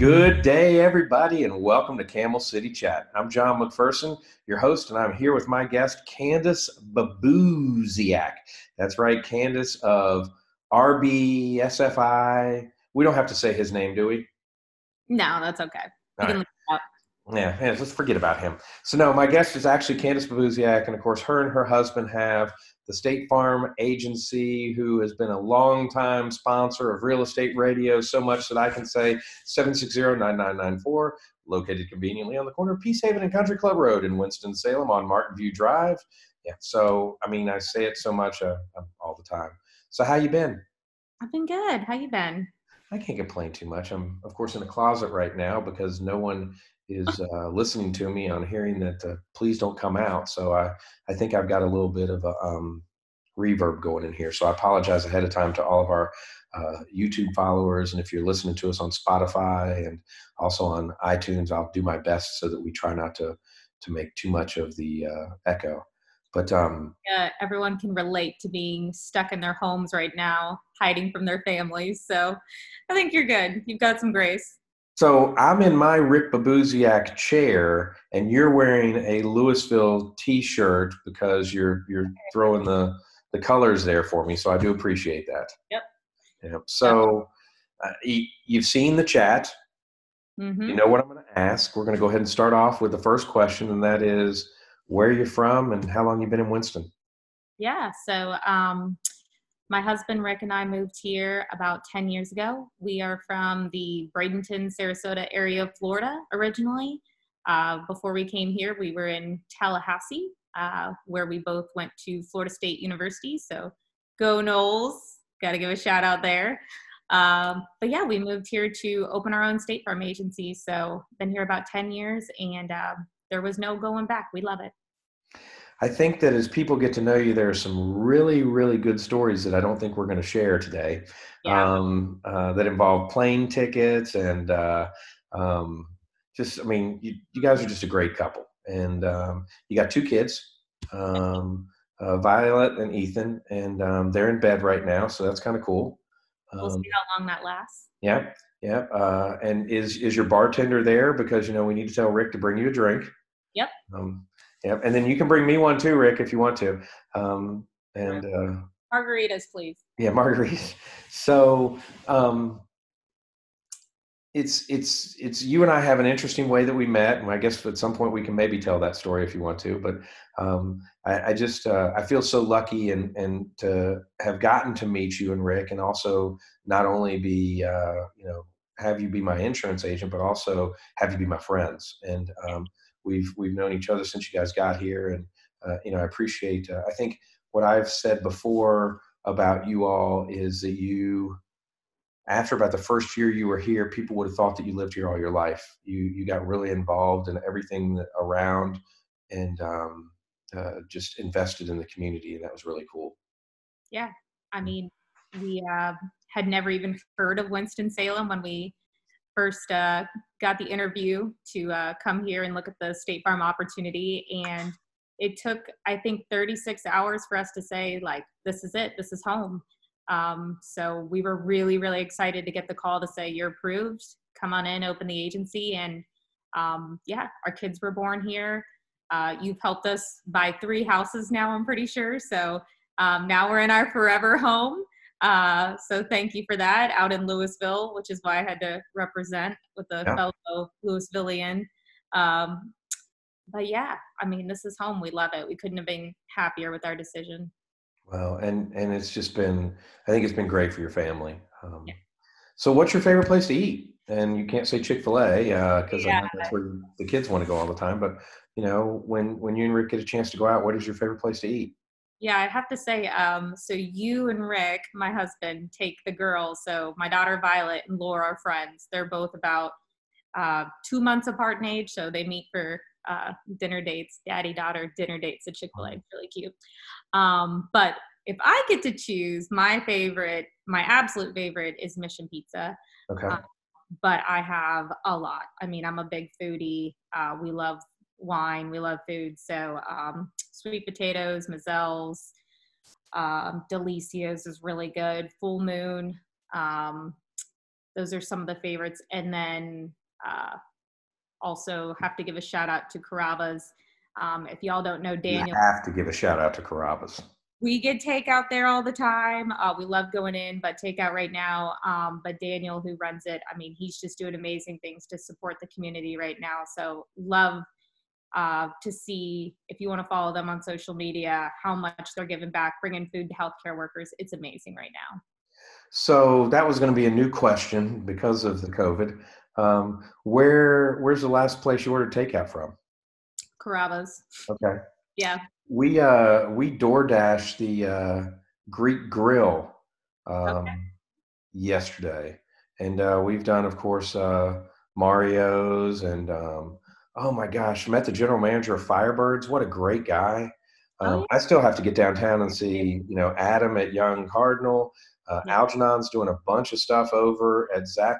Good day, everybody, and welcome to Camel City Chat. I'm John McPherson, your host, and I'm here with my guest, Candice Babusiak. That's right, Candace of RBSFI. We don't have to say his name, do we? No, that's okay. Right. Yeah, yeah, let's forget about him. So, no, my guest is actually Candice Babusiak, and of course, her and her husband have the State Farm Agency, who has been a long-time sponsor of real estate radio, so much that I can say 760-9994, located conveniently on the corner of Peace Haven and Country Club Road in Winston-Salem on Martin View Drive. Yeah, so, I mean, I say it so much uh, all the time. So how you been? I've been good. How you been? I can't complain too much. I'm, of course, in a closet right now because no one is uh, listening to me on hearing that uh, please don't come out. So I, I think I've got a little bit of a um, reverb going in here. So I apologize ahead of time to all of our uh, YouTube followers. And if you're listening to us on Spotify and also on iTunes, I'll do my best so that we try not to, to make too much of the uh, echo. But um, yeah, everyone can relate to being stuck in their homes right now, hiding from their families. So I think you're good. You've got some grace. So I'm in my Rick Babusiak chair, and you're wearing a Lewisville T-shirt because you're you're throwing the the colors there for me. So I do appreciate that. Yep. Yep. So uh, you've seen the chat. Mm-hmm. You know what I'm going to ask. We're going to go ahead and start off with the first question, and that is, where are you from, and how long you been in Winston? Yeah. So um, my husband Rick and I moved here about 10 years ago. We are from the Bradenton, Sarasota area of Florida originally. Uh, before we came here, we were in Tallahassee, uh, where we both went to Florida State University. So go Noles, Got to give a shout out there. Um, but yeah, we moved here to open our own state farm agency. So been here about 10 years, and uh, there was no going back. We love it. I think that as people get to know you, there are some really, really good stories that I don't think we're going to share today yeah. um, uh, that involve plane tickets and uh, um, just, I mean, you, you, guys are just a great couple. And um, you got two kids, um, uh, Violet and Ethan, and um, they're in bed right now. So that's kind of cool. we'll see um, how long that lasts. Yeah. Yeah. Uh, and is, is your bartender there? Because, you know, we need to tell Rick to bring you a drink. Yep. Yep. And then you can bring me one too, Rick, if you want to. Um, and uh, margaritas, please. Yeah, margaritas. So um, it's it's it's you and I have an interesting way that we met, and I guess at some point we can maybe tell that story if you want to. But um, I, I, just uh, I feel so lucky and and to have gotten to meet you and Rick, and also not only be uh, you know have you be my insurance agent, but also have you be my friends. And um, We've we've known each other since you guys got here, and uh, you know I appreciate. Uh, I think what I've said before about you all is that you, after about the first year you were here, people would have thought that you lived here all your life. You you got really involved in everything around, and um, uh, just invested in the community, and that was really cool. Yeah, I mean, we uh, had never even heard of Winston Salem when we first uh, got the interview to uh, come here and look at the State Farm opportunity. And it took, I think, 36 hours for us to say, like, this is it, this is home. Um, so we were really, really excited to get the call to say, you're approved, come on in, open the agency. And um, yeah, our kids were born here. Uh, you've helped us buy three houses now, I'm pretty sure. So um, now we're in our forever home. Uh, so thank you for that out in Lewisville, which is why I had to represent with the yeah. fellow Lewisvillian. Um, but yeah, I mean, this is home. We love it. We couldn't have been happier with our decision. Well, and and it's just been, I think it's been great for your family. Um, yeah. So, what's your favorite place to eat? And you can't say Chick Fil A because uh, yeah. that's where the kids want to go all the time. But you know, when when you and Rick get a chance to go out, what is your favorite place to eat? Yeah, I have to say, um, so you and Rick, my husband, take the girls. So my daughter Violet and Laura are friends. They're both about uh, two months apart in age, so they meet for uh, dinner dates, daddy daughter dinner dates at Chick Fil A. Really cute. Um, but if I get to choose, my favorite, my absolute favorite, is Mission Pizza. Okay. Uh, but I have a lot. I mean, I'm a big foodie. Uh, we love wine. We love food. So um, sweet potatoes, Mozelle's, um, Delicias is really good. Full Moon. Um, those are some of the favorites. And then uh, also have to give a shout out to Carrabba's. Um, if y'all don't know Daniel, you have to give a shout out to Carrabba's. We get takeout there all the time. Uh, we love going in, but takeout right now. Um, but Daniel, who runs it, I mean, he's just doing amazing things to support the community right now. So love uh, to see if you want to follow them on social media, how much they're giving back, bringing food to healthcare workers. It's amazing right now. So that was going to be a new question because of the COVID. Um, where where's the last place you ordered takeout from? Carrabba's. Okay. Yeah. We uh we DoorDash the uh, Greek Grill um, okay. yesterday, and uh, we've done, of course, uh, Mario's and um, oh my gosh, met the general manager of Firebirds. What a great guy. Oh, um. I still have to get downtown and see, you know, Adam at Young Cardinal. Uh. Algernon's doing a bunch of stuff over at Zach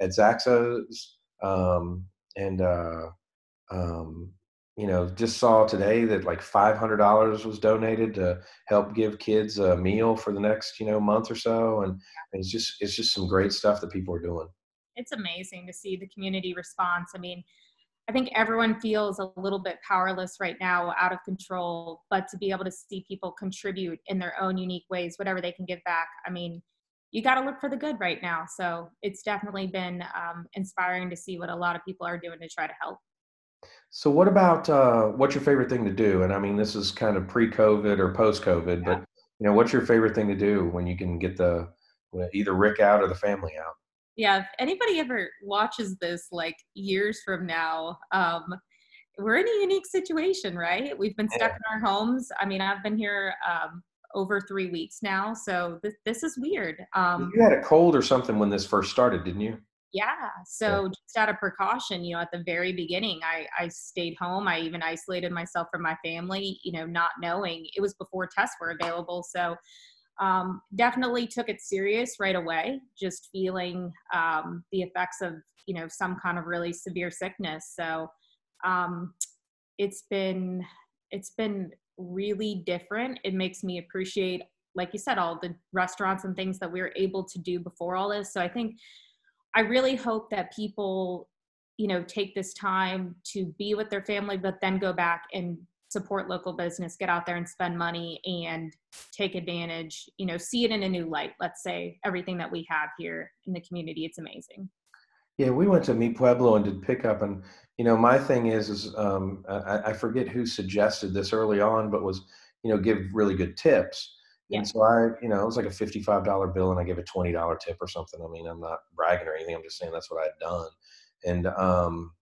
at Zaxos, um, and uh, um, you know, just saw today that like five hundred dollars was donated to help give kids a meal for the next you know month or so, and it's just it's just some great stuff that people are doing. It's amazing to see the community response. I mean, I think everyone feels a little bit powerless right now, out of control, but to be able to see people contribute in their own unique ways, whatever they can give back. I mean, you got to look for the good right now. So it's definitely been um, inspiring to see what a lot of people are doing to try to help. So, what about uh, what's your favorite thing to do? And I mean, this is kind of pre-COVID or post-COVID, yeah. but you know, what's your favorite thing to do when you can get the either Rick out or the family out? Yeah if anybody ever watches this like years from now um we're in a unique situation right? We've been stuck yeah. in our homes. I mean i've been here um over three weeks now so this, this is weird um you had a cold or something when this first started didn't you? Yeah so yeah. just out of precaution you know at the very beginning i i stayed home. I even isolated myself from my family you know not knowing. It was before tests were available so um, definitely took it serious right away just feeling um, the effects of you know some kind of really severe sickness. So um, it's been it's been really different. It makes me appreciate like you said all the restaurants and things that we were able to do before all this. So i think i really hope that people you know take this time to be with their family but then go back and support local business, get out there and spend money and take advantage, you know, see it in a new light. Let's say everything that we have here in the community, it's amazing. Yeah, we went to Mi Pueblo and did pickup, and you know, my thing is, is um, I, I, forget who suggested this early on, but was you know, give really good tips. Yeah. And so I, you know, it was like a fifty-five dollar bill, and I gave a twenty dollar tip or something. I mean, I'm not bragging or anything. I'm just saying that's what I had done. And um,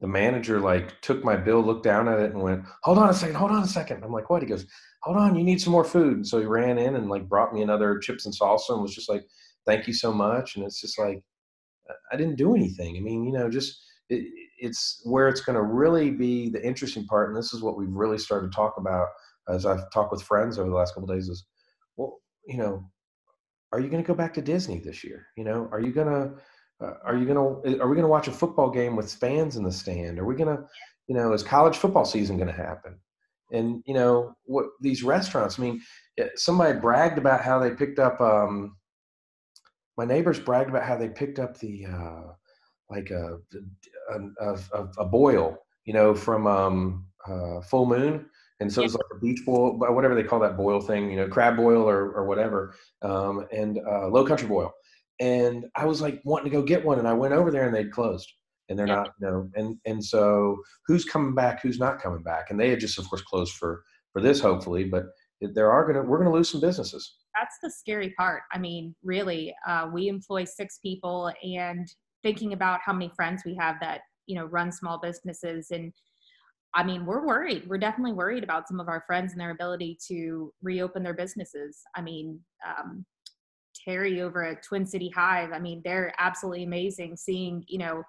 the manager like took my bill, looked down at it, and went, "Hold on a second, hold on a second. I'm like, "What?" He goes, "Hold on, you need some more food." And so he ran in and like brought me another chips and salsa, and was just like, "Thank you so much." And it's just like, I didn't do anything. I mean, you know, just it, it's where it's going to really be the interesting part, and this is what we've really started to talk about as I've talked with friends over the last couple days. Is well, you know, are you going to go back to Disney this year? You know, are you going to uh, are you gonna are we gonna watch a football game with fans in the stand? Are we gonna, you know, is college football season gonna happen? And you know what these restaurants. I mean, somebody bragged about how they picked up. Um, my neighbors bragged about how they picked up the uh, like a, a, a, a boil, you know, from um, uh, Full Moon, and so yeah. it's like a beach boil, whatever they call that boil thing, you know, crab boil or or whatever, um, and uh, low country boil and I was like wanting to go get one, and I went over there and they'd closed, and they're yeah. not, you know, and and so who's coming back, who's not coming back, and they had just, of course, closed for for this, hopefully, but there are gonna we're gonna lose some businesses. That's the scary part. I mean, really, uh, we employ six people, and thinking about how many friends we have that you know run small businesses and I mean, we're worried. We're definitely worried about some of our friends and their ability to reopen their businesses. I mean, um, Terry over at Twin City Hive. I mean, they're absolutely amazing seeing, you know,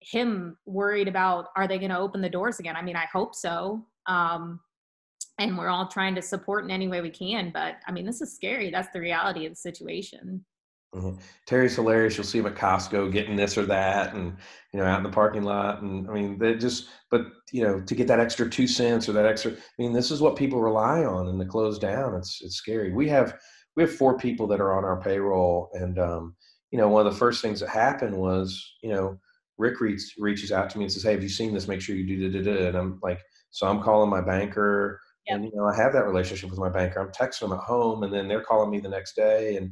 him worried about are they going to open the doors again? I mean, I hope so. Um, and we're all trying to support in any way we can. But I mean, this is scary. That's the reality of the situation. Mm-hmm. Terry's hilarious. You'll see him at Costco getting this or that, and you know, out in the parking lot. And I mean, they just, but you know, to get that extra two cents or that extra, I mean, this is what people rely on, and to close down, it's it's scary. We have we have four people that are on our payroll, and um, you know, one of the first things that happened was, you know, Rick reach, reaches out to me and says, "Hey, have you seen this? Make sure you do da da da." And I'm like, so I'm calling my banker, yep. and you know, I have that relationship with my banker. I'm texting them at home, and then they're calling me the next day. And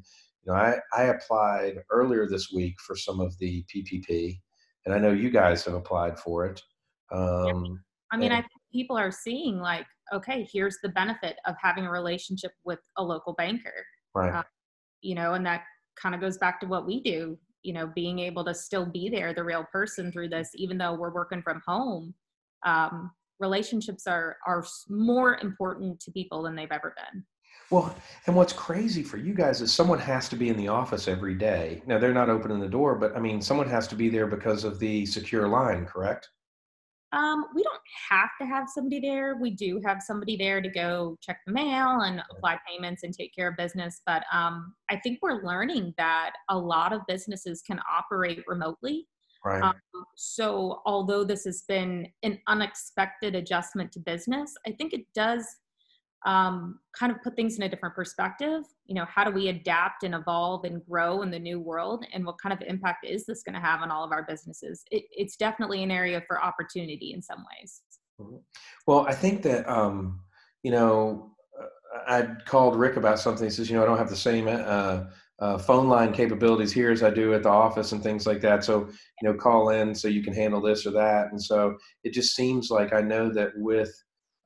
you know, I I applied earlier this week for some of the PPP, and I know you guys have applied for it. Um, yep. I mean, and, I people are seeing like, okay, here's the benefit of having a relationship with a local banker, right? Uh, you know, and that kind of goes back to what we do you know being able to still be there the real person through this even though we're working from home um, relationships are are more important to people than they've ever been. Well and what's crazy for you guys is someone has to be in the office every day. Now they're not opening the door but i mean someone has to be there because of the secure line correct um, we don't have to have somebody there. We do have somebody there to go check the mail and apply payments and take care of business. But um, I think we're learning that a lot of businesses can operate remotely. Right. Um, so, although this has been an unexpected adjustment to business, I think it does um, kind of put things in a different perspective. You know, how do we adapt and evolve and grow in the new world? And what kind of impact is this going to have on all of our businesses? It, it's definitely an area for opportunity in some ways. Mm-hmm. Well, I think that, um, you know, I called Rick about something. He says, you know, I don't have the same uh, uh, phone line capabilities here as I do at the office and things like that. So, you know, call in so you can handle this or that. And so it just seems like I know that with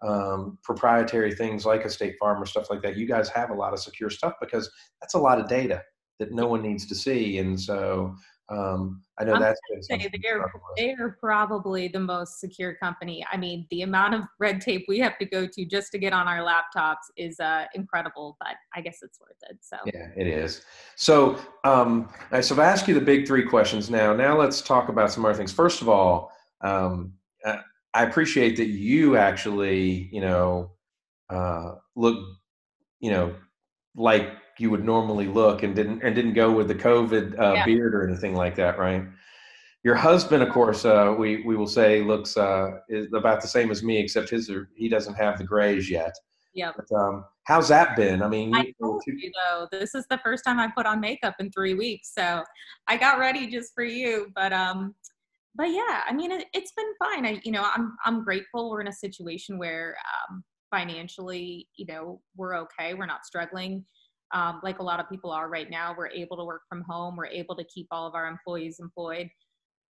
um, proprietary things like a State Farm or stuff like that, you guys have a lot of secure stuff because that's a lot of data that no one needs to see. And so um, I know I'm that's say they're, they're probably the most secure company. I mean, the amount of red tape we have to go to just to get on our laptops is uh, incredible, but I guess it's worth it. So yeah, it is. So, um, so I've asked you the big three questions now. Now let's talk about some other things. First of all, um, uh, I appreciate that you actually, you know, uh, look, you know, like you would normally look and didn't and didn't go with the COVID uh, yeah. beard or anything like that, right? Your husband, of course, uh, we we will say looks uh, is about the same as me, except his he doesn't have the grays yet. Yeah. But, um, how's that been? I mean, I told you though, this is the first time I put on makeup in three weeks, so I got ready just for you. But um, but yeah, I mean, it, has been fine. I, you know, I'm, I'm grateful we're in a situation where um, financially, you know, we're okay. We're not struggling. Um, like a lot of people are right now. We're able to work from home. We're able to keep all of our employees employed.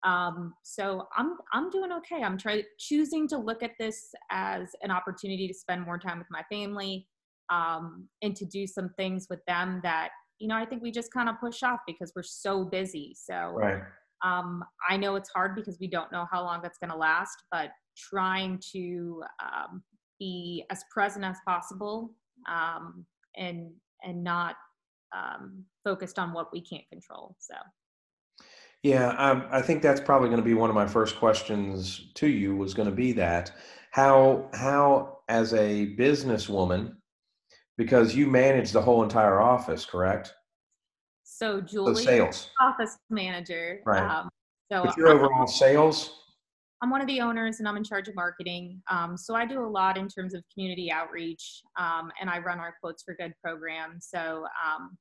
Um, so I'm I'm doing okay. I'm trying choosing to look at this as an opportunity to spend more time with my family um, and to do some things with them that you know I think we just kind of push off because we're so busy. So right. Um, I know it's hard because we don't know how long that's going to last, but trying to um, be as present as possible um, and and not um, focused on what we can't control. So. Yeah, um, I think that's probably going to be one of my first questions to you. Was going to be that how how as a businesswoman, because you manage the whole entire office, correct? So Julie, sales office manager. Right. Um, so but you're overall sales. I'm one of the owners and I'm in charge of marketing. Um, so I do a lot in terms of community outreach um, and I run our Quotes for Good program. So um,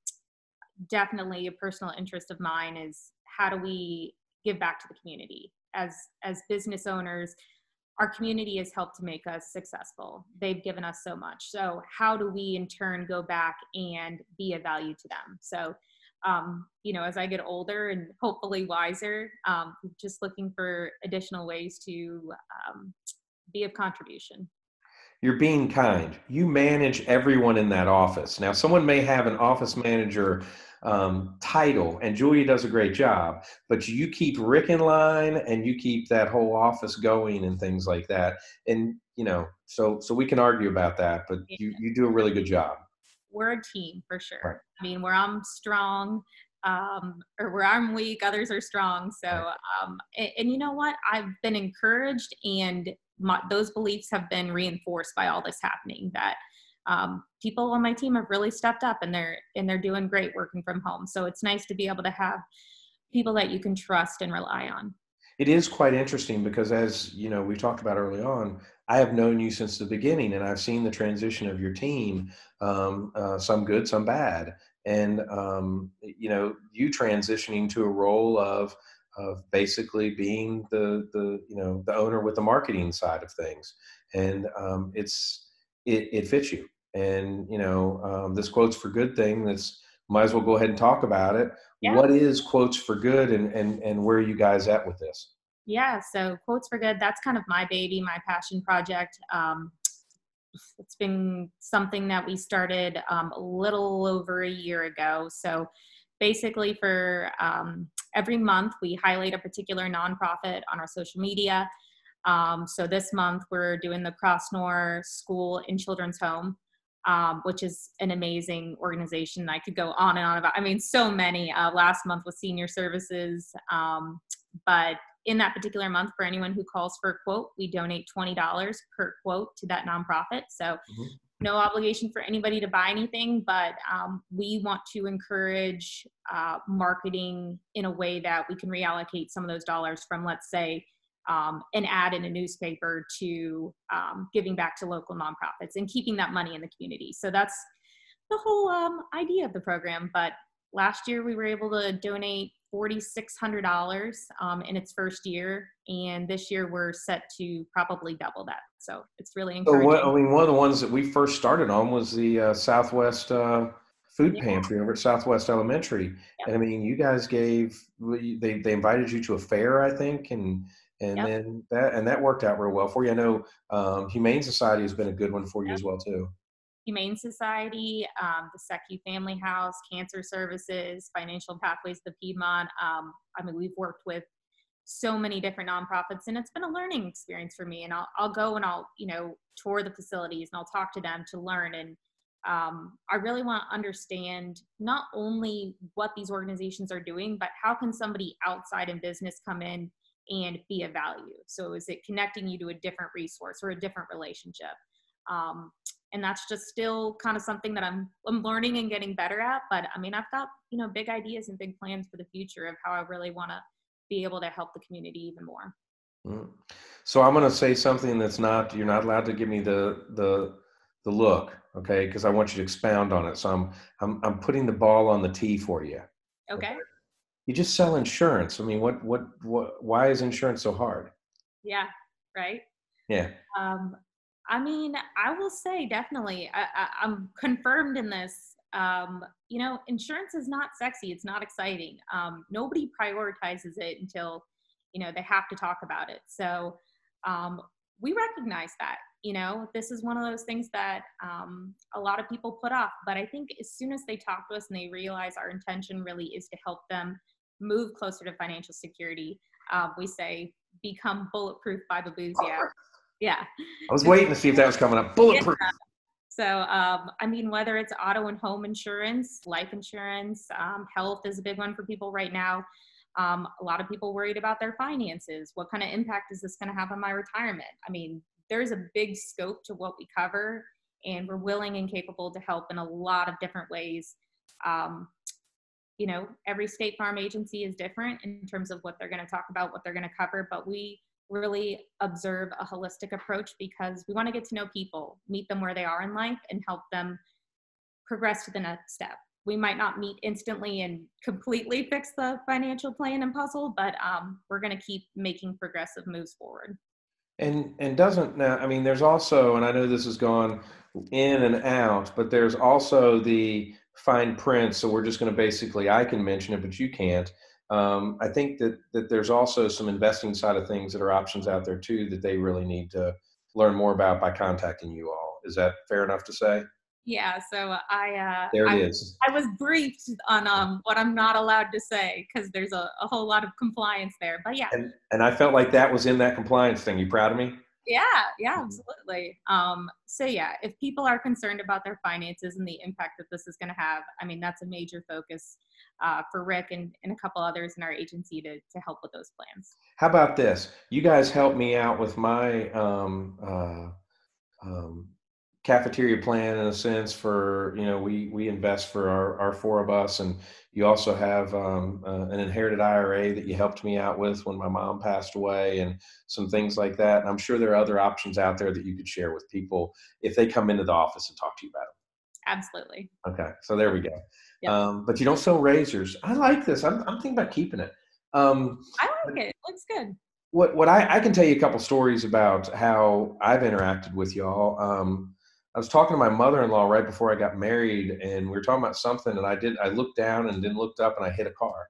definitely a personal interest of mine is how do we give back to the community as as business owners our community has helped to make us successful they've given us so much so how do we in turn go back and be a value to them so um, you know, as I get older and hopefully wiser, um, just looking for additional ways to um, be of contribution. You're being kind. You manage everyone in that office. Now, someone may have an office manager um, title, and Julia does a great job, but you keep Rick in line and you keep that whole office going and things like that. And, you know, so so we can argue about that, but you, you do a really good job we're a team for sure. Right. I mean, where I'm strong, um, or where I'm weak, others are strong. So, um, and, and, you know what? I've been encouraged, and my, those beliefs have been reinforced by all this happening. That um, people on my team have really stepped up, and they're and they're doing great working from home. So it's nice to be able to have people that you can trust and rely on. It is quite interesting because, as you know, we talked about early on, I have known you since the beginning, and I've seen the transition of your team, um, uh, some good, some bad. and um, you know you transitioning to a role of of basically being the the you know the owner with the marketing side of things and um, it's it, it fits you and you know um, this quotes for good thing that's might as well go ahead and talk about it. Yeah. what is quotes for good and and and where are you guys at with this? Yeah so quotes for good that's kind of my baby my passion project. Um, it's been something that we started um, a little over a year ago. So basically for um, every month we highlight a particular nonprofit on our social media. Um, so this month we're doing the Crossnore School and Children's Home, um, which is an amazing organization. I could go on and on about. I mean, so many. Uh, last month was Senior Services, um, but in that particular month, for anyone who calls for a quote, we donate twenty dollars per quote to that nonprofit. So. Mm-hmm. No obligation for anybody to buy anything, but um, we want to encourage uh, marketing in a way that we can reallocate some of those dollars from, let's say, um, an ad in a newspaper to um, giving back to local nonprofits and keeping that money in the community. So that's the whole um, idea of the program. But last year we were able to donate $4,600 um, in its first year, and this year we're set to probably double that. So it's really encouraging. So what, I mean, one of the ones that we first started on was the uh, Southwest uh, Food yeah. Pantry over at Southwest Elementary, and I mean, you guys gave they they invited you to a fair, I think, and and yep. then that and that worked out real well for you. I know um, Humane Society has been a good one for you yep. as well too. Humane Society, um, the SECU Family House, Cancer Services, Financial Pathways, the Piedmont. Um, I mean, we've worked with so many different nonprofits, and it's been a learning experience for me. And I'll I'll go and I'll you know tour the facilities and I'll talk to them to learn and. Um, I really want to understand not only what these organizations are doing, but how can somebody outside in business come in and be of value. So is it connecting you to a different resource or a different relationship? Um, and that's just still kind of something that I'm I'm learning and getting better at. But I mean, I've got you know big ideas and big plans for the future of how I really want to be able to help the community even more. Mm. So I'm going to say something that's not you're not allowed to give me the the the look, okay? Because I want you to expound on it. So I'm I'm I'm putting the ball on the tee for you. Okay. okay you just sell insurance. I mean, what, what, what, why is insurance so hard? Yeah. Right. Yeah. Um, I mean, I will say definitely, I, am confirmed in this. Um, you know, insurance is not sexy. It's not exciting. Um, nobody prioritizes it until, you know, they have to talk about it. So um, we recognize that. You know, this is one of those things that um, a lot of people put off. But I think as soon as they talk to us and they realize our intention really is to help them move closer to financial security. Uh, we say become bulletproof by Babuzia. Yeah. I was waiting to see if that was coming up. Bulletproof. Yeah. So, um, I mean, whether it's auto and home insurance, life insurance, um, health is a big one for people right now. Um, a lot of people worried about their finances. What kind of impact is this going to have on my retirement? I mean, there's a big scope to what we cover, and we're willing and capable to help in a lot of different ways. Um, you know, every State Farm agency is different in terms of what they're going to talk about, what they're going to cover, but we really observe a holistic approach because we want to get to know people, meet them where they are in life, and help them progress to the next step. We might not meet instantly and completely fix the financial plan and puzzle, but um, we're going to keep making progressive moves forward. And and doesn't now? I mean, there's also, and I know this has gone in and out, but there's also the fine print, so we're just going to basically I can mention it, but you can't. Um, I think that that there's also some investing side of things that are options out there too that they really need to learn more about by contacting you all. Is that fair enough to say? Yeah. So I uh, there it I, is. I was briefed on um, what I'm not allowed to say because there's a, a whole lot of compliance there. But yeah. And and I felt like that was in that compliance thing. You proud of me? Yeah, yeah, mm-hmm. absolutely. Um, so yeah, if people are concerned about their finances and the impact that this is going to have, I mean, that's a major focus uh, for Rick and, and a couple others in our agency to, to help with those plans. How about this? You guys helped me out with my um, uh, um, cafeteria plan in a sense for you know we we invest for our, our four of us and you also have um, uh, an inherited ira that you helped me out with when my mom passed away and some things like that and i'm sure there are other options out there that you could share with people if they come into the office and talk to you about them absolutely. Okay, so there we go. Yep. Um, but you don't sell razors. I like this. I'm, I'm thinking about keeping it. Um, I like it. Looks good. what what I, I can tell you a couple stories about how I've interacted with y'all. Um, I was talking to my mother-in-law right before I got married, and we were talking about something, and I did I looked down and then looked up, and I hit a car.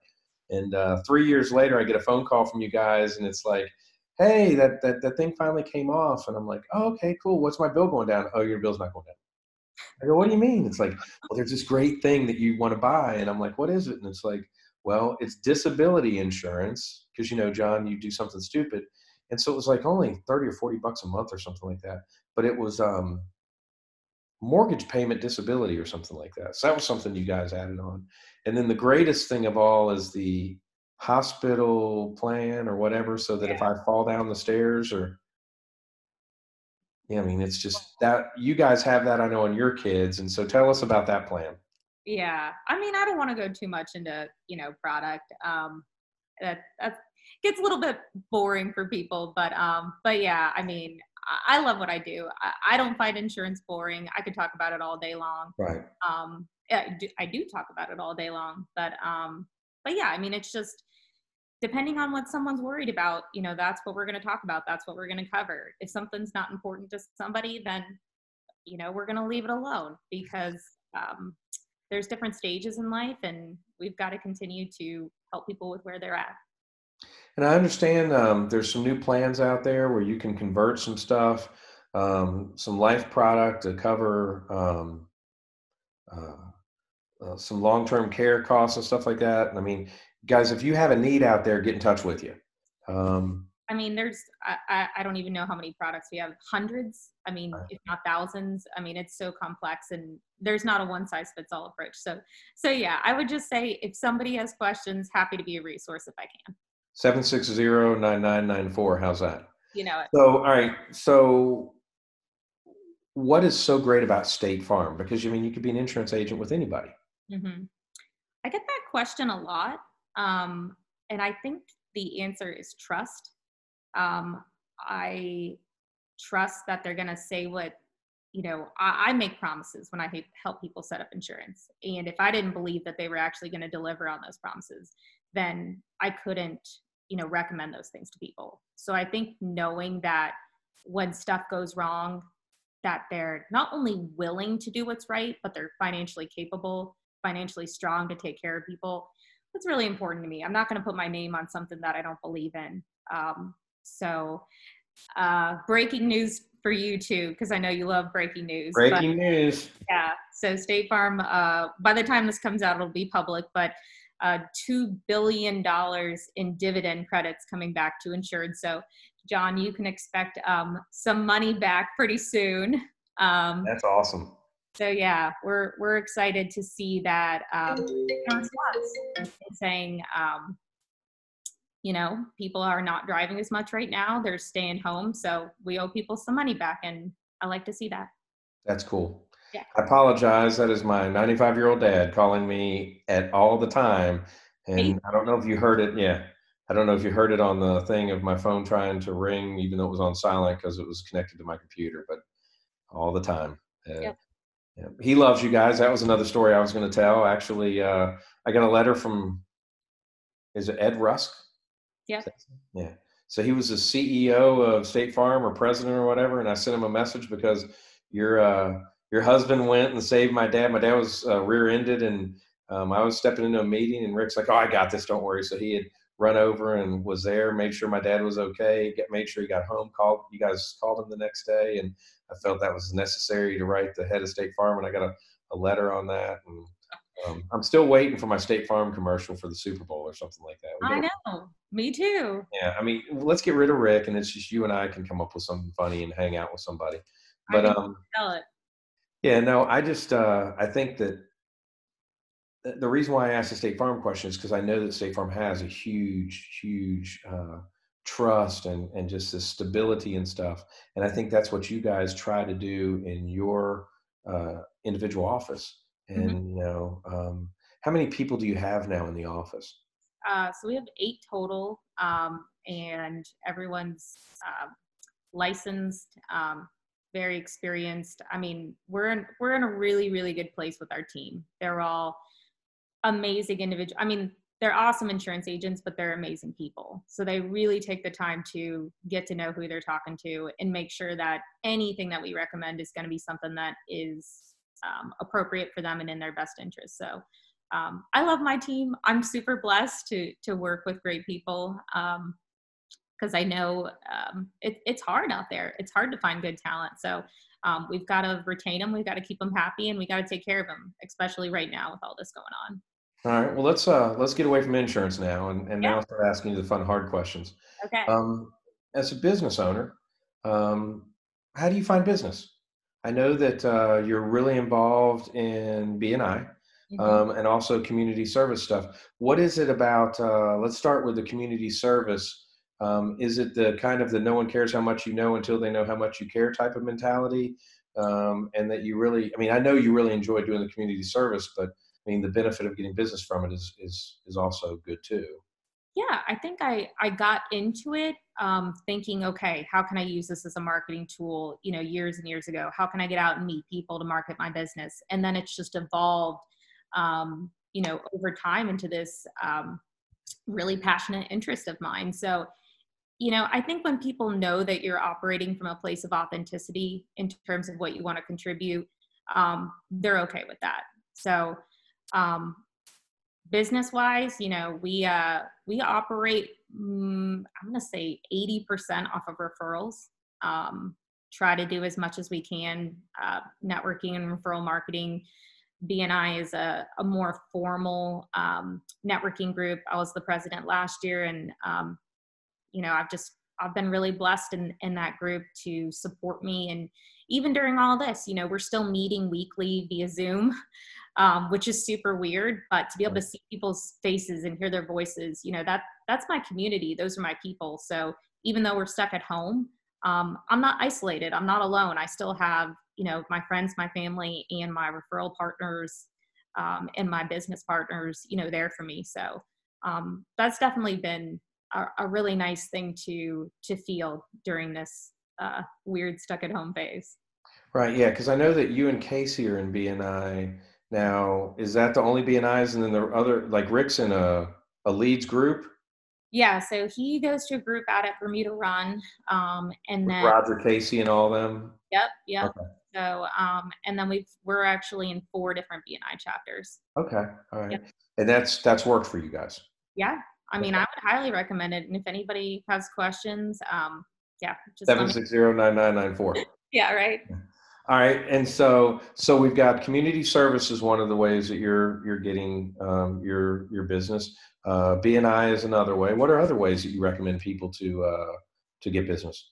And uh, three years later, I get a phone call from you guys, and it's like, "Hey, that that that thing finally came off," and I'm like, "Oh, okay, cool. What's my bill going down?" "Oh, your bill's not going down." I go, "What do you mean?" It's like, "Well, there's this great thing that you want to buy," and I'm like, "What is it?" And it's like, "Well, it's disability insurance because you know, John, you do something stupid." And so it was like only 30 or 40 bucks a month or something like that. But it was um, mortgage payment disability or something like that. So that was something you guys added on. And then the greatest thing of all is the hospital plan or whatever, so that if I fall down the stairs or yeah, I mean it's just that you guys have that I know on your kids. And so tell us about that plan. Yeah. I mean, I don't want to go too much into, you know, product. Um, that, that gets a little bit boring for people, but, um, but yeah, I mean, I, love what I do. I, I don't find insurance boring. I could talk about it all day long. Right. Um, I do, I do talk about it all day long, but, um, but yeah, I mean, it's just, depending on what someone's worried about, you know, that's what we're going to talk about. That's what we're going to cover. If something's not important to somebody, then, you know, we're going to leave it alone because um, there's different stages in life and we've got to continue to help people with where they're at. And I understand um, there's some new plans out there where you can convert some stuff, um, some life product to cover um, uh, uh, some long-term care costs and stuff like that. And I mean, guys, if you have a need out there, get in touch with you. Um, I mean, there's, I, I, I don't even know how many products we have, hundreds, I mean, Right. if not thousands. I mean, it's so complex and there's not a one size fits all approach. So, so yeah, I would just say if somebody has questions, happy to be a resource if I can. 760-9994. How's that? You know, it. So, all right. So, what is so great about State Farm? Because I mean, you could be an insurance agent with anybody. hmm I get that question a lot. Um, and I think the answer is trust. Um, I trust that they're going to say what, you know, I, I make promises when I help people set up insurance. And if I didn't believe that they were actually going to deliver on those promises, then I couldn't, you know, recommend those things to people. So I think knowing that when stuff goes wrong, that they're not only willing to do what's right, but they're financially capable, financially strong to take care of people. That's really important to me. I'm not going to put my name on something that I don't believe in. Um, so, uh, breaking news for you too, because I know you love breaking news. but- Breaking news. yeah. So State Farm, uh, by the time this comes out, it'll be public, but uh, $2 billion in dividend credits coming back to insured. So, John, you can expect um, some money back pretty soon. Um, That's awesome. so yeah, we're we're excited to see that um, saying, um, you know, people are not driving as much right now; they're staying home, so we owe people some money back, and I like to see that. That's cool. Yeah. I apologize. That is my 95 year old dad calling me at all the time. And I don't know if you heard it. Yeah. I don't know if you heard it on the thing of my phone trying to ring, even though it was on silent because it was connected to my computer, but all the time. Uh, yeah. He loves you guys. That was another story I was going to tell. Actually, uh, I got a letter from, is it Ed Rust? Yeah. Yeah. So he was the CEO of State Farm or president or whatever. And I sent him a message because your, uh, your husband went and saved my dad. My dad was uh, rear-ended, and um, I was stepping into a meeting, and Rick's like, "Oh, I got this. Don't worry." So he had run over and was there, made sure my dad was okay, get made sure he got home. Called you guys called him the next day, and I felt that was necessary to write the head of State Farm, and I got a, a letter on that. And um, I'm still waiting for my State Farm commercial for the Super Bowl or something like that. I know, me too. Yeah, I mean, let's get rid of Rick, and it's just you and I can come up with something funny and hang out with somebody. But um, Tell it. Yeah, no, I just uh, I think that the- reason why I asked the State Farm question is because I know that State Farm has a huge, huge uh, trust and and just the stability and stuff, and I think that's what you guys try to do in your uh, individual office. Mhm. And you know, um, how many people do you have now in the office? Uh, so we have eight total, um, and everyone's uh, licensed. Um, very experienced. I mean, we're in we're in a really really good place with our team. They're all amazing individuals. I mean, they're awesome insurance agents, but they're amazing people. So they really take the time to get to know who they're talking to and make sure that anything that we recommend is going to be something that is um, appropriate for them and in their best interest. So um, I love my team. I'm super blessed to to work with great people because I know um, it, it's hard out there. It's hard to find good talent. So um, we've got to retain them. We've got to keep them happy, and we got to take care of them, especially right now with all this going on. All right. Well, let's uh let's get away from insurance now, and, and yeah. now start asking you the fun, hard questions. Okay. Um, as a business owner, um, how do you find business? I know that uh, you're really involved in BNI mm-hmm. um, and also community service stuff. What is it about? Uh, let's start with the community service. Um, is it the kind of the no one cares how much you know until they know how much you care type of mentality? Um, and that you really, I mean, I know you really enjoy doing the community service, but I mean, the benefit of getting business from it is is is also good too. Yeah, I think I I got into it um, thinking, okay, how can I use this as a marketing tool? You know, years and years ago, how can I get out and meet people to market my business? And then it's just evolved, um, you know, over time into this um, really passionate interest of mine. So, you know, I think when people know that you're operating from a place of authenticity in terms of what you want to contribute, um, they're okay with that. So um, business wise, you know, we uh, we operate. Mm, I'm going to say 80% off of referrals. Um, try to do as much as we can. Uh, networking and referral marketing. BNI is a, a more formal um, networking group. I was the president last year, and um, you know, I've just I've been really blessed in in that group to support me and even during all this, you know, we're still meeting weekly via Zoom um, which is super weird. But to be able to see people's faces and hear their voices, you know, that that's my community. Those are my people. So even though we're stuck at home, um, I'm not isolated. I'm not alone. I still have, you know, my friends, my family, and my referral partners um, and my business partners, you know, there for me. So um, that's definitely been a, a, really nice thing to to feel during this uh, weird stuck at home phase. Right. Yeah. Because I know that you and Casey are in BNI now, is that the only BNIs, and then the other like Rick's in a a leads group? Yeah, so he goes to a group out at Bermuda Run, um, and With then Roger Casey and all of them. Yep, yep. Okay. So, um, and then we've we're actually in four different BNI chapters. Okay, all right, yep. and that's that's worked for you guys. Yeah, I mean. I would highly recommend it, and if anybody has questions, um, yeah, just seven six zero nine nine nine four. Yeah, right. All right, and so so we've got community service is one of the ways that you're you're getting um, your your business. Uh, BNI is another way. What are other ways that you recommend people to uh, to get business?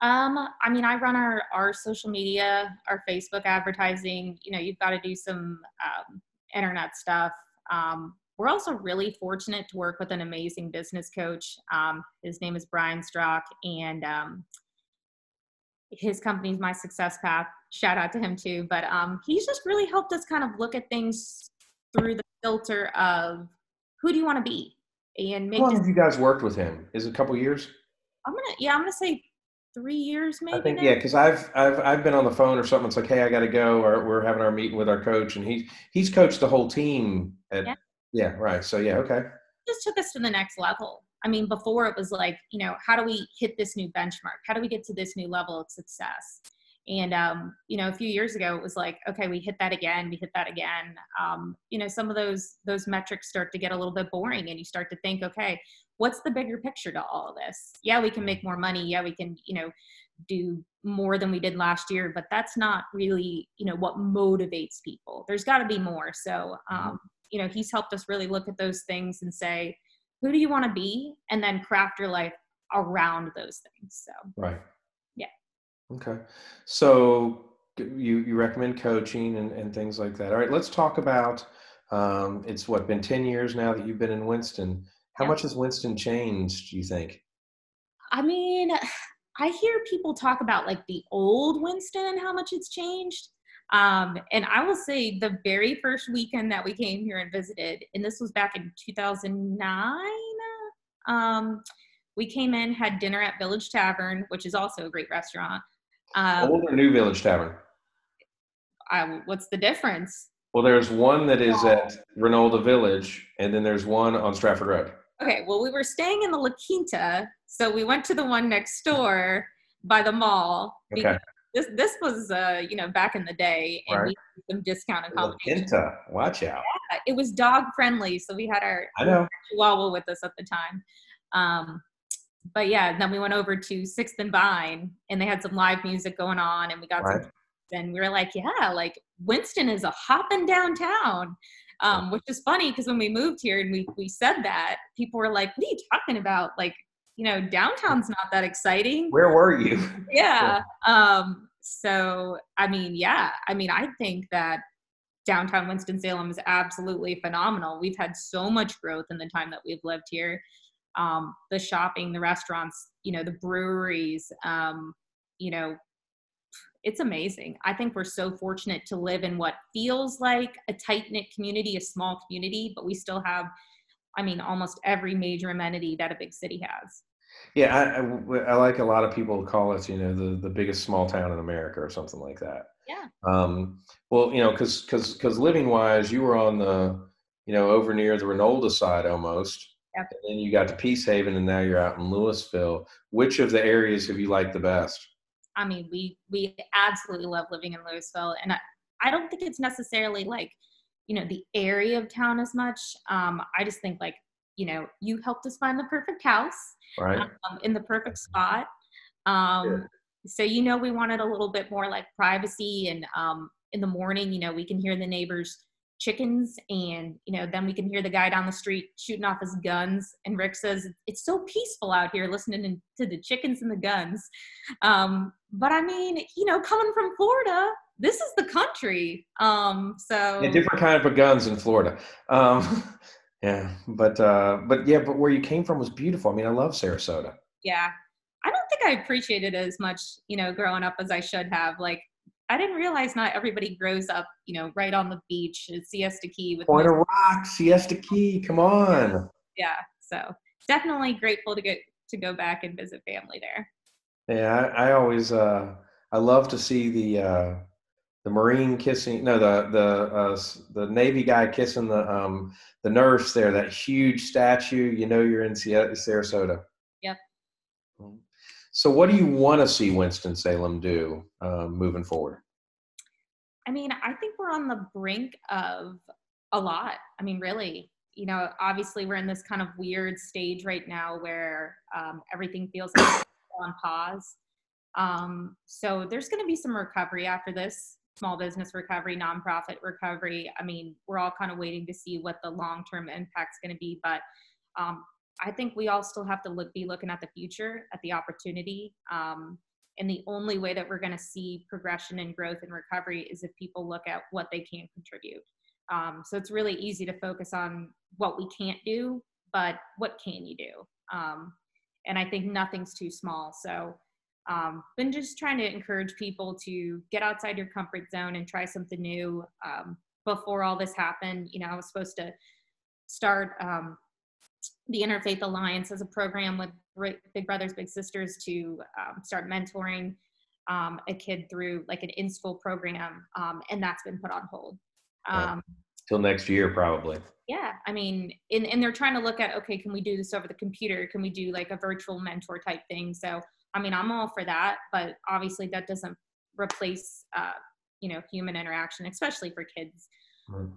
Um, I mean, I run our our social media, our Facebook advertising. You know, you've got to do some um, internet stuff. Um, we're also really fortunate to work with an amazing business coach. Um, his name is Brian Strock, and um, his company's My Success Path. Shout out to him too. But um, he's just really helped us kind of look at things through the filter of who do you want to be and make. How long have you guys worked with him? Is it a couple years? I'm gonna yeah, I'm gonna say three years maybe. I think now. yeah, because I've I've I've been on the phone or something. It's like, hey, I got to go, or we're having our meeting with our coach, and he's he's coached the whole team. At, yeah. Yeah, right. So yeah, okay. Just took us to the next level. I mean, before it was like, you know, how do we hit this new benchmark? How do we get to this new level of success? And, um, you know, a few years ago, it was like, okay, we hit that again, we hit that again. Um, you know, some of those, those metrics start to get a little bit boring and you start to think, okay, what's the bigger picture to all of this? Yeah, we can make more money. Yeah, we can, you know, do more than we did last year, but that's not really, you know, what motivates people. There's got to be more. So, mm-hmm. um, you know, he's helped us really look at those things and say, who do you want to be? And then craft your life around those things so. Right. Yeah. Okay. So you you recommend coaching and, and things like that. All right let's talk about um, it's what been 10 years now that you've been in winston. How yeah. much has winston changed do you think? I mean i hear people talk about like the old winston and how much it's changed um, and I will say the very first weekend that we came here and visited, and this was back in 2009, um, we came in, had dinner at Village Tavern, which is also a great restaurant. Um, Old or new Village Tavern? I, what's the difference? Well, there's one that is at Reynolda Village, and then there's one on Stratford Road. Okay, well, we were staying in the La Quinta, so we went to the one next door by the mall. Okay. because This this was uh you know back in the day, and Right. we had some discount La accommodations. Watch out. Yeah, It was dog friendly, so we had our I know. Chihuahua with us at the time. Um, but yeah, then we went over to Sixth and Vine, and they had some live music going on, and we got Right. some. And we were like, yeah, like Winston is a hopping downtown, um, which is funny because when we moved here and we we said that, people were like, what are you talking about? Like, you know, downtown's not that exciting. Where were you? yeah um so i mean yeah i mean i think that downtown winston-salem is absolutely phenomenal. We've had so much growth in the time that we've lived here. Um the shopping the restaurants you know the breweries um you know it's amazing. I think we're so fortunate to live in what feels like a tight-knit community a small community but we still have i mean almost every major amenity that a big city has Yeah, I, I, I like a lot of people call us, you know, the, the biggest small town in America or something like that. Yeah. Um, well, you know, because because because living wise, you were on the, you know, over near the Reynolda side almost. Yep. And then you got to Peace Haven, and now you're out in Lewisville. Which of the areas have you liked the best? I mean, we we absolutely love living in Lewisville, and I, I don't think it's necessarily like, you know, the area of town as much. Um, I just think like, you know, you helped us find the perfect house Right. um, in the perfect spot. Um, So you know, we wanted a little bit more like privacy, and um, in the morning, you know, we can hear the neighbors' chickens, and you know, then we can hear the guy down the street shooting off his guns. And Rick says it's so peaceful out here, listening to the chickens and the guns. Um, but I mean, you know, coming from Florida, this is the country. Um, so Yeah, different kind of guns in Florida. Um, yeah, but uh, but yeah, but where you came from was beautiful. I mean, I love Sarasota. yeah i don't think i appreciated it as much you know growing up as i should have like i didn't realize not everybody grows up you know right on the beach at siesta key with Point of Rock, Siesta Key. Come on. yeah so definitely grateful to get to go back and visit family there Yeah, I, I always uh, I love to see the uh, the Marine kissing. No, the the uh, the Navy guy kissing the um, the nurse there. That huge statue. You know, you're in Sarasota. Yep. So, what do you want to see Winston Salem do um, moving forward? i mean i think we're on the brink of a lot i mean really you know obviously we're in this kind of weird stage right now where um, everything feels like on pause um, so there's going to be some recovery after this small business recovery nonprofit recovery. I mean we're all kind of waiting to see what the long term impact's going to be but um, i think we all still have to look, be looking at the future at the opportunity. Um, and the only way that we're going to see progression and growth and recovery is if people look at what they can contribute. Um, so it's really easy to focus on what we can't do but what can you do? Um, and i think nothing's too small. So um, been just trying to encourage people to get outside your comfort zone and try something new um, before all this happened you know i was supposed to start um, the interfaith alliance as a program with big brothers big sisters to um, start mentoring um, a kid through like an in-school program um, and that's been put on hold Right. um, Till next year, probably. yeah i mean and, and they're trying to look at okay can we do this over the computer can we do like a virtual mentor type thing so i mean i'm all for that but obviously that doesn't replace uh, you know human interaction especially for kids Mm.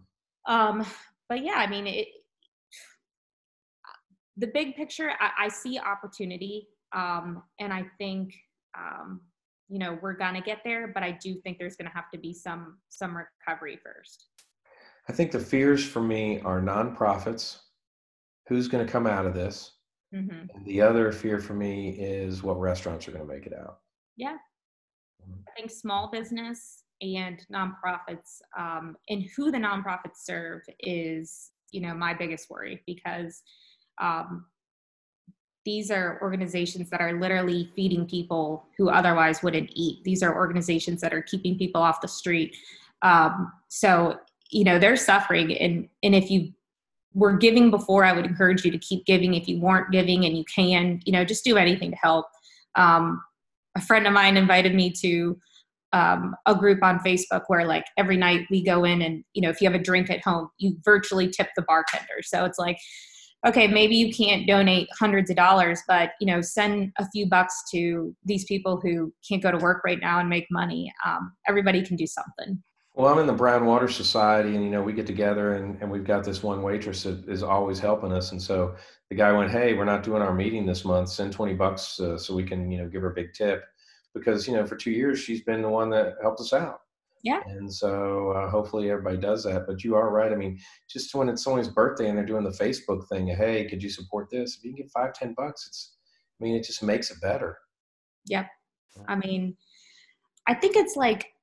um but yeah i mean it the big picture i, I see opportunity um and i think um you know we're gonna get there but i do think there's gonna have to be some some recovery first I think the fears for me are nonprofits. Who's going to come out of this? Hmm And the other fear for me is what restaurants are going to make it out. Yeah. I think small business and nonprofits um, and who the nonprofits serve is, you know, my biggest worry because um, these are organizations that are literally feeding people who otherwise wouldn't eat. These are organizations that are keeping people off the street. Um, so, you know, they're suffering. And, and if you were giving before, I would encourage you to keep giving. If you weren't giving and you can, you know, just do anything to help. Um, a friend of mine invited me to um, a group on Facebook where like every night we go in and you know if you have a drink at home you virtually tip the bartender so it's like okay maybe you can't donate hundreds of dollars but you know send a few bucks to these people who can't go to work right now and make money um, everybody can do something well i'm in the brown water society and you know we get together and, and we've got this one waitress that is always helping us and so the guy went hey we're not doing our meeting this month send 20 bucks uh, so we can you know give her a big tip because you know for two years she's been the one that helped us out. Yeah. And so uh, hopefully everybody does that. But you are right. I mean, just when it's someone's birthday and they're doing the Facebook thing, hey, could you support this? If you can get five, ten bucks, it's. I mean, it just makes it better. Yep. I mean, I think it's like,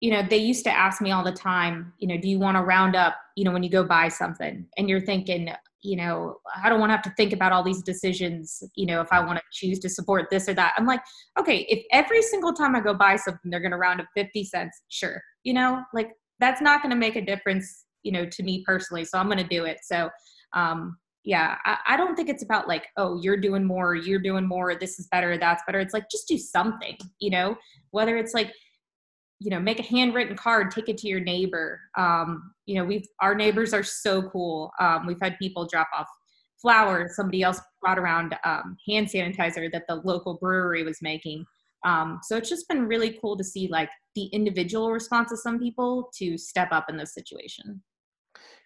you know, they used to ask me all the time, you know, do you want to round up, you know, when you go buy something, and you're thinking, you know, I don't want to have to think about all these decisions, you know, if I want to choose to support this or that. I'm like, okay, if every single time I go buy something, they're going to round up 50 cents, sure. You know, like that's not going to make a difference, you know, to me personally. So I'm going to do it. So, um, yeah, I, I don't think it's about like, oh, you're doing more, you're doing more, this is better, that's better. It's like, just do something, you know, whether it's like, you know make a handwritten card take it to your neighbor. Um, you know we've our neighbors are so cool. Um, we've had people drop off flowers. Somebody else brought around um, hand sanitizer that the local brewery was making. Um, so it's just been really cool to see like the individual response of some people to step up in this situation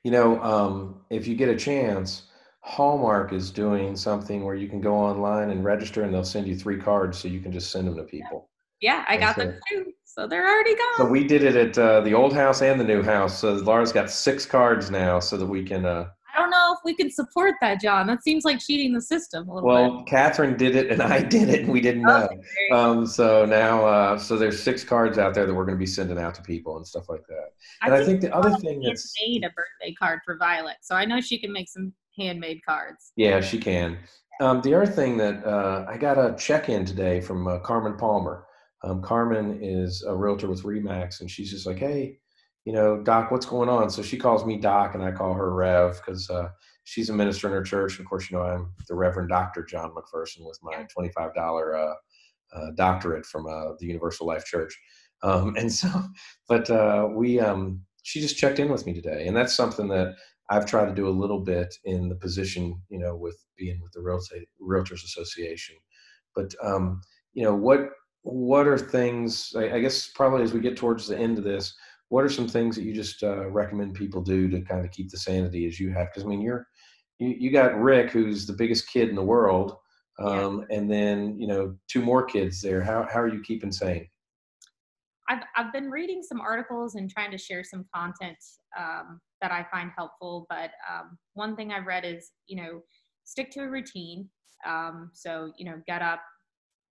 you know um, if you get a chance hallmark is doing something where you can go online and register and they'll send you three cards so you can just send them to people yeah, I got them too. So they're already gone. So we did it at uh, the old house and the new house. So Laura's got six cards now, so that we can. Uh, I don't know if we can support that, John. That seems like cheating the system a little well, bit. Catherine did it, and I did it, and we didn't know. Um, so now, uh, so there's six cards out there that we're going to be sending out to people and stuff like that. And I, I think, the other thing that's made a birthday card for Violet, so I know she can make some handmade cards. Yeah, she can. Um, the other thing that uh, I got a check in today from uh, Carmen Palmer. Um, Carmen is a realtor with Remax, and she's just like, hey, you know, Doc, what's going on? So she calls me Doc, and I call her Rev because uh, she's a minister in her church. Of course, you know, I'm the Reverend Dr. John McPherson with my $25 uh, uh, doctorate from uh, the Universal Life Church. Um, and so, but uh, we, um, she just checked in with me today, and that's something that I've tried to do a little bit in the position, you know, with being with the Real Estate Realtors Association. But um, you know, what what are things I, I, guess probably as we get towards the end of this what are some things that you just uh, recommend people do to kind of keep the sanity as you have? Because i mean you're you, you got rick who's the biggest kid in the world um, yeah. and then you know two more kids there. How, how are you keeping sane? I've, I've been reading some articles and trying to share some content um, that i find helpful but um, one thing i've read is you know stick to a routine. Um, so you know get up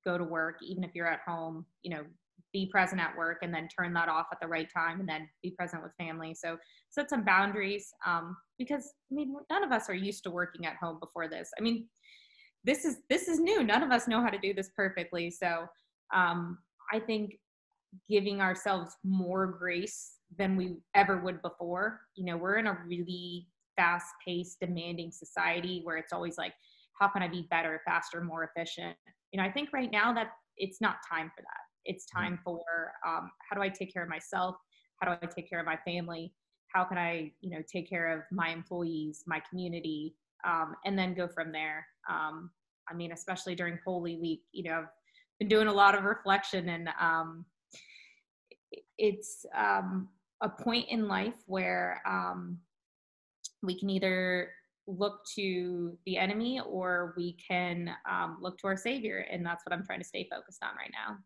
go to work, even if you're at home, you know, be present at work and then turn that off at the right time and then be present with family. So set some boundaries um, because I mean none of us are used to working at home before this. I mean this is this is new. None of us know how to do this perfectly. So um, I think giving ourselves more grace than we ever would before. You know, we're in a really fast-paced, demanding society where it's always like, how can I be better, faster, more efficient? You know i think right now that it's not time for that. It's time for um, how do i take care of myself? How do i take care of my family? How can i you know take care of my employees my community um, and then go from there? Um, i mean especially during holy week you know i've been doing a lot of reflection and um, it's um, a point in life where um, we can either look to the enemy or we can um, look to our savior and that's what i'm trying to stay focused on right now.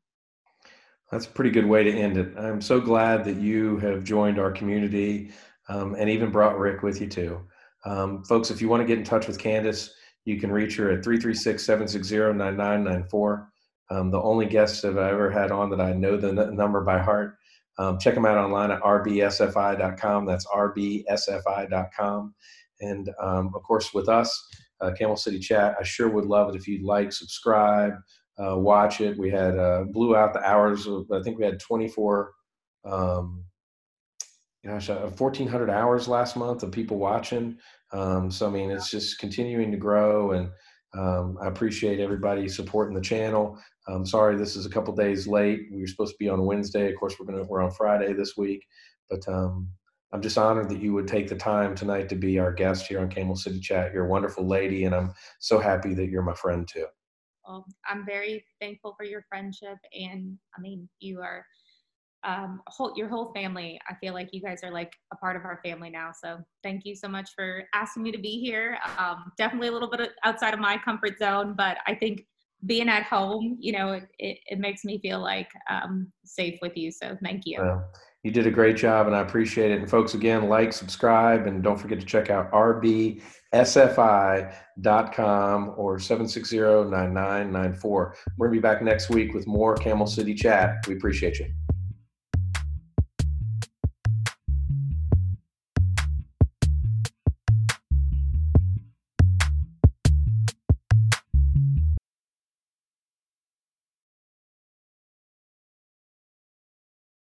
That's a pretty good way to end it. I'm so glad that you have joined our community um, and even brought rick with you too. Um, folks if you want to get in touch with Candice you can reach her at 336-760-9994 um, the only guests that i ever had on that i know the n- number by heart um, check them out online at rbsfi.com that's rbsfi.com and um, of course, with us, uh, Camel City Chat, I sure would love it if you'd like, subscribe, uh, watch it. We had uh, blew out the hours. Of, I think we had 24, um, gosh, 1,400 uh, hours last month of people watching. Um, so I mean, it's just continuing to grow, and Um, I appreciate everybody supporting the channel. I'm sorry this is a couple days late. We were supposed to be on Wednesday. Of course, we're gonna we're on Friday this week, but um, I'm just honored that you would take the time tonight to be our guest here on Camel City Chat. You're a wonderful lady, and I'm so happy that you're my friend too. Well, I'm very thankful for your friendship, and I mean, you are um, whole, your whole family. I feel like you guys are like a part of our family now. So thank you so much for asking me to be here. Um, definitely a little bit outside of my comfort zone, but I think being at home, you know, it, it, it makes me feel like um, safe with you. So thank you. Well, you did a great job and I appreciate it. And folks, again, like, subscribe, and don't forget to check out rbsfi.com or 760 9994. We're going to be back next week with more Camel City Chat. We appreciate you.